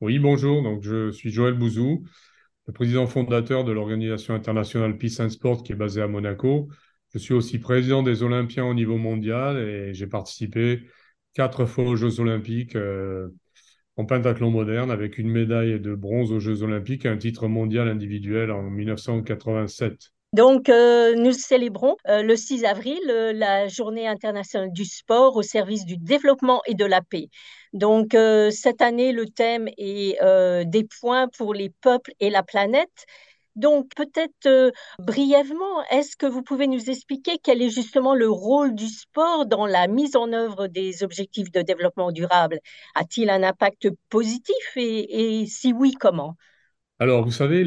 Oui, bonjour. Donc, je suis Joël Bouzou, le président fondateur de l'organisation internationale Peace and Sport qui est basée à Monaco. Je suis aussi président des Olympiens au niveau mondial et j'ai participé quatre fois aux Jeux Olympiques euh, en pentathlon moderne avec une médaille de bronze aux Jeux Olympiques et un titre mondial individuel en 1987. Donc, euh, nous célébrons euh, le 6 avril euh, la journée internationale du sport au service du développement et de la paix. Donc, cette année, le thème est des points pour les peuples et la planète. Donc, peut-être brièvement, est-ce que vous pouvez nous expliquer quel est justement le rôle du sport dans la mise en œuvre des objectifs de développement durable? A-t-il un impact positif et, si oui, comment? Alors, vous savez,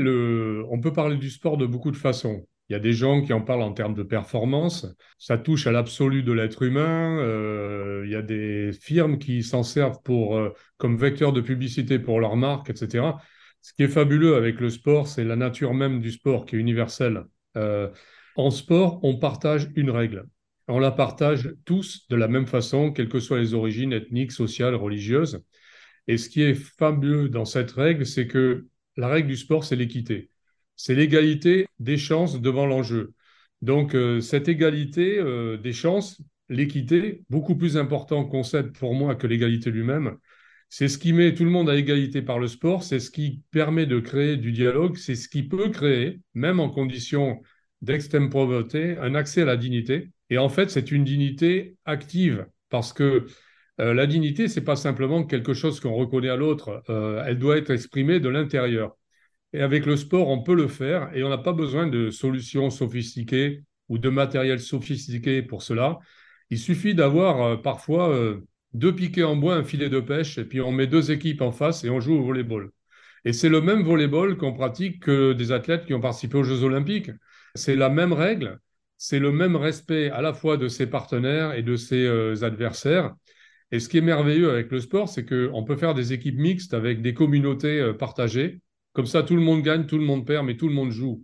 on peut parler du sport de beaucoup de façons. Il y a des gens qui en parlent en termes de performance. Ça touche à l'absolu de l'être humain. Euh, il y a des firmes qui s'en servent pour, euh, comme vecteur de publicité pour leur marque, etc. Ce qui est fabuleux avec le sport, c'est la nature même du sport qui est universelle. Euh, en sport, on partage une règle. On la partage tous de la même façon, quelles que soient les origines ethniques, sociales, religieuses. Et ce qui est fabuleux dans cette règle, c'est que la règle du sport, c'est l'équité c'est l'égalité des chances devant l'enjeu. Donc, euh, cette égalité euh, des chances, l'équité, beaucoup plus important concept pour moi que l'égalité lui-même, c'est ce qui met tout le monde à égalité par le sport, c'est ce qui permet de créer du dialogue, c'est ce qui peut créer, même en conditions d'extrême pauvreté, un accès à la dignité. Et en fait, c'est une dignité active, parce que euh, la dignité, c'est pas simplement quelque chose qu'on reconnaît à l'autre, elle doit être exprimée de l'intérieur. Et avec le sport, on peut le faire et on n'a pas besoin de solutions sophistiquées ou de matériel sophistiqué pour cela. Il suffit d'avoir euh, parfois euh, deux piquets en bois, un filet de pêche, et puis on met deux équipes en face et on joue au volleyball. Et c'est le même volleyball qu'on pratique que des athlètes qui ont participé aux Jeux olympiques. C'est la même règle, c'est le même respect à la fois de ses partenaires et de ses euh, adversaires. Et ce qui est merveilleux avec le sport, c'est qu'on peut faire des équipes mixtes avec des communautés partagées. Comme ça, tout le monde gagne, tout le monde perd, mais tout le monde joue.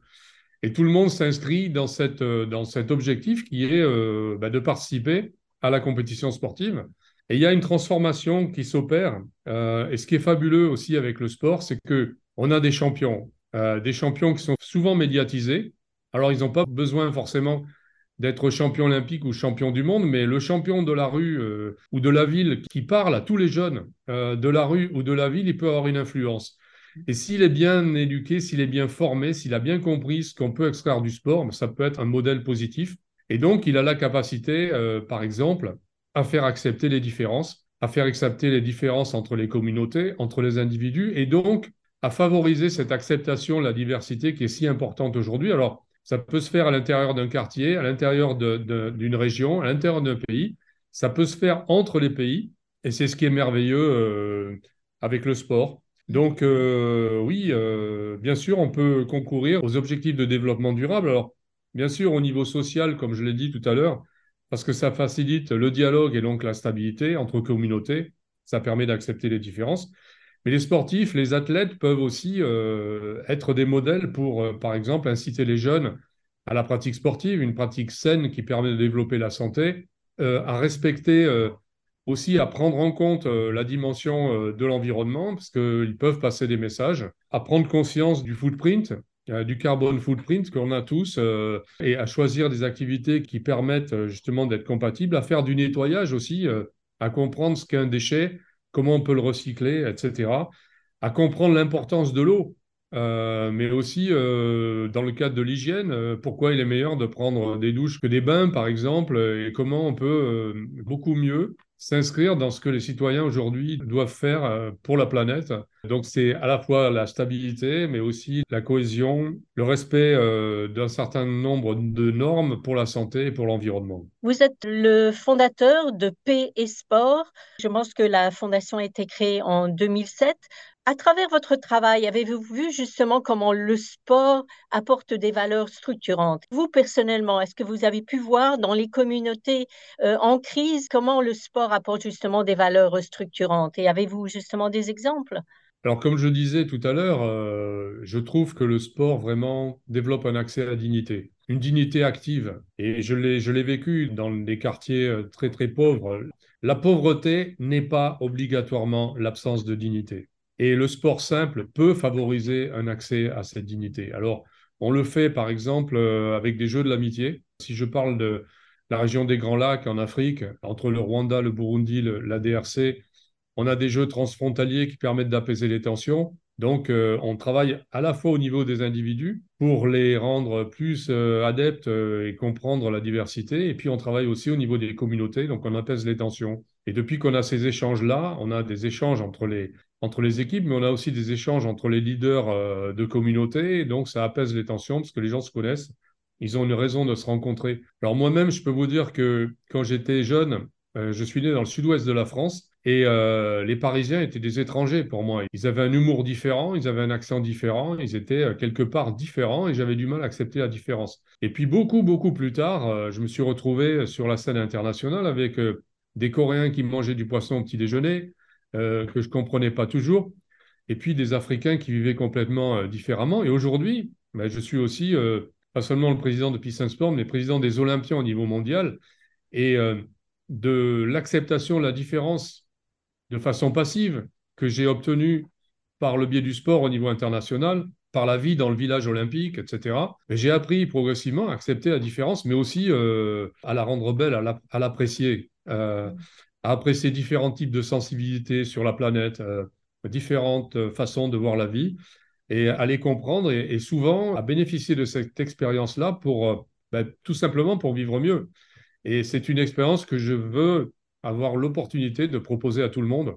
Et tout le monde s'inscrit dans, cette, euh, cet objectif qui est euh, bah, de participer à la compétition sportive. Et il y a une transformation qui s'opère. Euh, et ce qui est fabuleux aussi avec le sport, c'est que on a des champions, des champions qui sont souvent médiatisés. Alors, ils n'ont pas besoin forcément d'être champion olympique ou champion du monde, mais le champion de la rue ou de la ville qui parle à tous les jeunes de la rue ou de la ville, il peut avoir une influence. Et s'il est bien éduqué, s'il est bien formé, s'il a bien compris ce qu'on peut extraire du sport, ça peut être un modèle positif. Et donc, il a la capacité, euh, par exemple, à faire accepter les différences, à faire accepter les différences entre les communautés, entre les individus, et donc à favoriser cette acceptation de la diversité qui est si importante aujourd'hui. Alors, ça peut se faire à l'intérieur d'un quartier, à l'intérieur d'une région, à l'intérieur d'un pays. Ça peut se faire entre les pays, et c'est ce qui est merveilleux euh, avec le sport. Donc euh, oui, euh, bien sûr, on peut concourir aux objectifs de développement durable. Alors, bien sûr, au niveau social, comme je l'ai dit tout à l'heure, parce que ça facilite le dialogue et donc la stabilité entre communautés, ça permet d'accepter les différences. Mais les sportifs, les athlètes peuvent aussi euh, être des modèles pour, par exemple, inciter les jeunes à la pratique sportive, une pratique saine qui permet de développer la santé, à respecter aussi à prendre en compte euh, la dimension euh, de l'environnement, parce qu'ils peuvent passer des messages, à prendre conscience du footprint, euh, du carbone footprint qu'on a tous, et à choisir des activités qui permettent justement d'être compatibles, à faire du nettoyage aussi, à comprendre ce qu'est un déchet, comment on peut le recycler, etc., à comprendre l'importance de l'eau. mais aussi dans le cadre de l'hygiène, pourquoi il est meilleur de prendre des douches que des bains, par exemple, et comment on peut beaucoup mieux s'inscrire dans ce que les citoyens aujourd'hui doivent faire euh, pour la planète. Donc c'est à la fois la stabilité, mais aussi la cohésion, le respect euh, d'un certain nombre de normes pour la santé et pour l'environnement. Vous êtes le fondateur de Paix et Sport. Je pense que la fondation a été créée en 2007. À travers votre travail, avez-vous vu justement comment le sport apporte des valeurs structurantes? Vous, personnellement, est-ce que vous avez pu voir dans les communautés euh, en crise comment le sport apporte justement des valeurs structurantes? Et avez-vous justement des exemples? Alors, comme je disais tout à l'heure, euh, je trouve que le sport vraiment développe un accès à la dignité, une dignité active. Et je l'ai vécu dans des quartiers euh, très, très pauvres. La pauvreté n'est pas obligatoirement l'absence de dignité. Et le sport simple peut favoriser un accès à cette dignité. Alors, on le fait par exemple euh, avec des jeux de l'amitié. Si je parle de la région des Grands Lacs en Afrique, entre le Rwanda, le Burundi, la DRC, on a des jeux transfrontaliers qui permettent d'apaiser les tensions. Donc, euh, on travaille à la fois au niveau des individus pour les rendre plus euh, adeptes et comprendre la diversité, et puis on travaille aussi au niveau des communautés, donc on apaise les tensions. Et depuis qu'on a ces échanges-là, on a des échanges entre les, entre les équipes, mais on a aussi des échanges entre les leaders euh, de communauté. Donc, ça apaise les tensions parce que les gens se connaissent. Ils ont une raison de se rencontrer. Alors, moi-même, je peux vous dire que quand j'étais jeune, euh, je suis né dans le sud-ouest de la France et euh, les Parisiens étaient des étrangers pour moi. Ils avaient un humour différent, ils avaient un accent différent, ils étaient quelque part différents et j'avais du mal à accepter la différence. Et puis, beaucoup, beaucoup plus tard, je me suis retrouvé sur la scène internationale avec des Coréens qui mangeaient du poisson au petit déjeuner, euh, que je ne comprenais pas toujours, et puis des Africains qui vivaient complètement euh, différemment. Et aujourd'hui, ben, je suis aussi euh, pas seulement le président de Peace Sport, mais président des Olympiens au niveau mondial, et de l'acceptation de la différence de façon passive que j'ai obtenue par le biais du sport au niveau international, par la vie dans le village olympique, etc. J'ai appris progressivement à accepter la différence, mais aussi à la rendre belle, à l'apprécier. Euh, à apprécier différents types de sensibilité sur la planète, euh, différentes euh, façons de voir la vie, et à les comprendre, et, souvent à bénéficier de cette expérience-là pour ben, tout simplement pour vivre mieux. Et c'est une expérience que je veux avoir l'opportunité de proposer à tout le monde.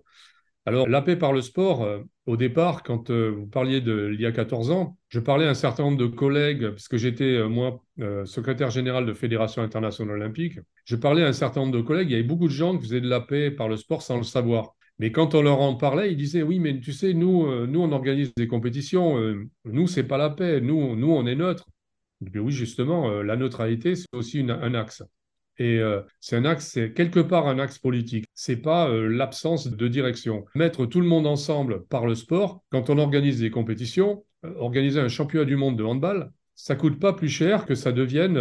Alors, la paix par le sport, euh, au départ, quand euh, vous parliez de y a 14 ans, je parlais à un certain nombre de collègues, puisque j'étais, euh, moi, secrétaire général de Fédération internationale olympique, je parlais à un certain nombre de collègues, il y avait beaucoup de gens qui faisaient de la paix par le sport sans le savoir. Mais quand on leur en parlait, ils disaient oui, mais tu sais, nous, nous on organise des compétitions, nous, c'est pas la paix, nous, nous, on est neutre. oui, justement, la neutralité, c'est aussi un axe. Et euh, c'est quelque part un axe politique. C'est pas euh, l'absence de direction. Mettre tout le monde ensemble par le sport, quand on organise des compétitions, euh, organiser un championnat du monde de handball, ça coûte pas plus cher que ça devienne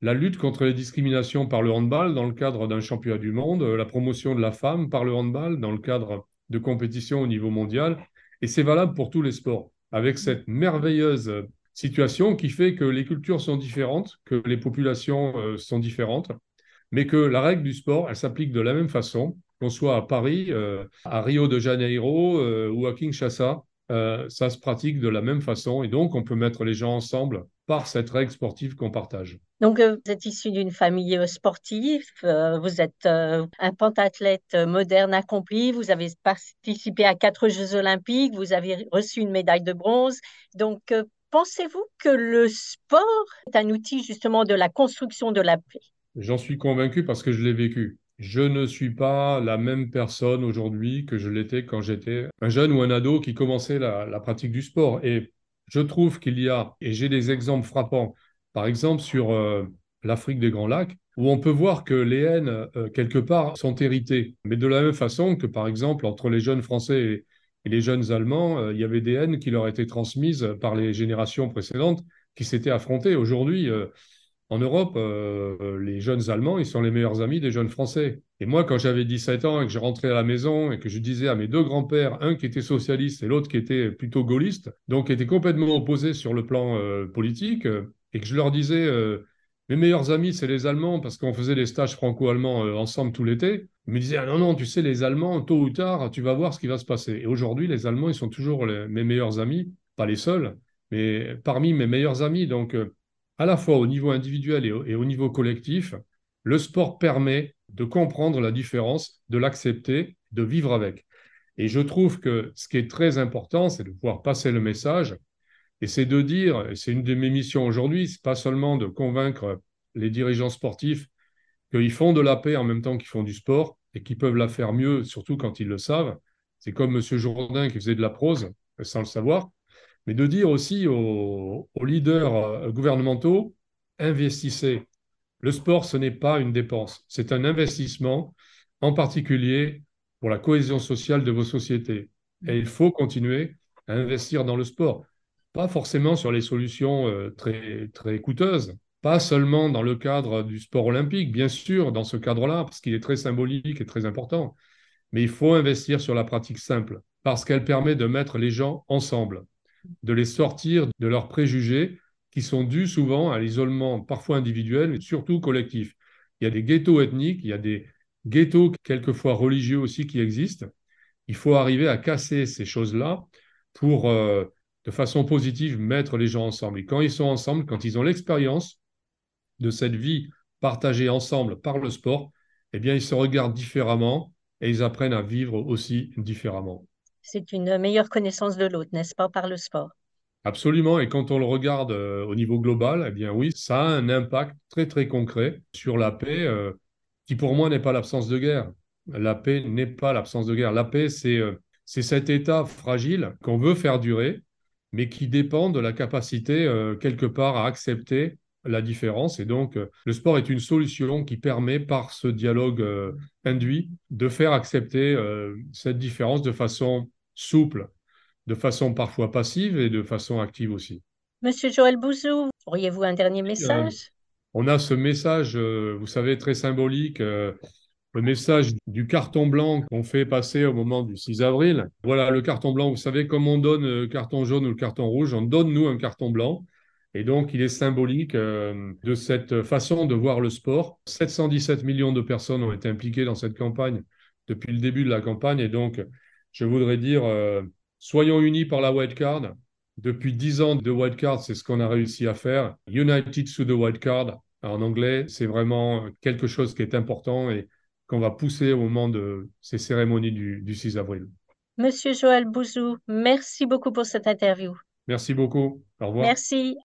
la lutte contre les discriminations par le handball dans le cadre d'un championnat du monde, la promotion de la femme par le handball dans le cadre de compétitions au niveau mondial. Et c'est valable pour tous les sports. Avec cette merveilleuse situation qui fait que les cultures sont différentes, que les populations euh, sont différentes, mais que la règle du sport, elle s'applique de la même façon, qu'on soit à Paris, euh, à Rio de Janeiro euh, ou à Kinshasa, ça se pratique de la même façon et donc on peut mettre les gens ensemble par cette règle sportive qu'on partage. Donc, vous êtes issu d'une famille sportive, vous êtes un pentathlète moderne accompli, vous avez participé à quatre Jeux olympiques, vous avez reçu une médaille de bronze. Donc, Pensez-vous que le sport est un outil justement de la construction de la paix? J'en suis convaincu parce que je l'ai vécu. Je ne suis pas la même personne aujourd'hui que je l'étais quand j'étais un jeune ou un ado qui commençait la, pratique du sport. Et je trouve qu'il y a, et j'ai des exemples frappants, par exemple sur euh, l'Afrique des Grands Lacs, où on peut voir que les haines, euh, quelque part, sont héritées. Mais de la même façon que, par exemple, entre les jeunes Français et, et les jeunes Allemands, euh, il y avait des haines qui leur étaient transmises par les générations précédentes qui s'étaient affrontées. Aujourd'hui, euh, en Europe, euh, les jeunes Allemands, ils sont les meilleurs amis des jeunes Français. Et moi, quand j'avais 17 ans et que je rentrais à la maison et que je disais à mes deux grands-pères, un qui était socialiste et l'autre qui était plutôt gaulliste, donc qui étaient complètement opposés sur le plan politique, et que je leur disais, mes meilleurs amis, c'est les Allemands parce qu'on faisait des stages franco-allemands ensemble tout l'été. Ils me disaient, ah non, non, tu sais, les Allemands, tôt ou tard, tu vas voir ce qui va se passer. Et aujourd'hui, les Allemands, ils sont toujours mes meilleurs amis, pas les seuls, mais parmi mes meilleurs amis. Donc, euh, à la fois au niveau individuel et au, niveau collectif, le sport permet de comprendre la différence, de l'accepter, de vivre avec. Et je trouve que ce qui est très important, c'est de pouvoir passer le message. Et c'est de dire, c'est une de mes missions aujourd'hui, c'est pas seulement de convaincre les dirigeants sportifs qu'ils font de la paix en même temps qu'ils font du sport, et qui peuvent la faire mieux, surtout quand ils le savent. C'est comme M. Jourdain qui faisait de la prose sans le savoir, mais de dire aussi aux, leaders euh, gouvernementaux, investissez. Le sport, ce n'est pas une dépense, c'est un investissement, en particulier pour la cohésion sociale de vos sociétés. Et il faut continuer à investir dans le sport. Pas forcément sur les solutions euh, très, très coûteuses, pas seulement dans le cadre du sport olympique, bien sûr, dans ce cadre-là, parce qu'il est très symbolique et très important, mais il faut investir sur la pratique simple. parce qu'elle permet de mettre les gens ensemble, de les sortir de leurs préjugés qui sont dus souvent à l'isolement parfois individuel, mais surtout collectif. Il y a des ghettos ethniques, il y a des ghettos quelquefois religieux aussi qui existent. Il faut arriver à casser ces choses-là pour, euh, de façon positive, mettre les gens ensemble. Et quand ils sont ensemble, quand ils ont l'expérience de cette vie partagée ensemble par le sport, eh bien, ils se regardent différemment et ils apprennent à vivre aussi différemment. C'est une meilleure connaissance de l'autre, n'est-ce pas, par le sport? Absolument. Et quand on le regarde euh, au niveau global, eh bien oui, ça a un impact très très concret sur la paix, euh, qui pour moi n'est pas l'absence de guerre. La paix n'est pas l'absence de guerre. La paix, c'est euh, c'est cet état fragile qu'on veut faire durer, mais qui dépend de la capacité quelque part à accepter la différence. Et donc, le sport est une solution qui permet, par ce dialogue induit, de faire accepter cette différence de façon souple de façon parfois passive et de façon active aussi. Monsieur Joël Bouzou, auriez-vous un dernier message? On a ce message, euh, vous savez, très symbolique, euh, le message du carton blanc qu'on fait passer au moment du 6 avril. Voilà, le carton blanc, vous savez, comme on donne le carton jaune ou le carton rouge, on donne nous un carton blanc. Et donc, il est symbolique euh, de cette façon de voir le sport. 717 millions de personnes ont été impliquées dans cette campagne depuis le début de la campagne. Et donc, je voudrais dire Soyons unis par la wildcard. Depuis dix ans de wildcard, c'est ce qu'on a réussi à faire. United sous the wildcard, en anglais, c'est vraiment quelque chose qui est important et qu'on va pousser au moment de ces cérémonies du, du 6 avril. Monsieur Joël Bouzou, merci beaucoup pour cette interview. Merci beaucoup. Au revoir. Merci.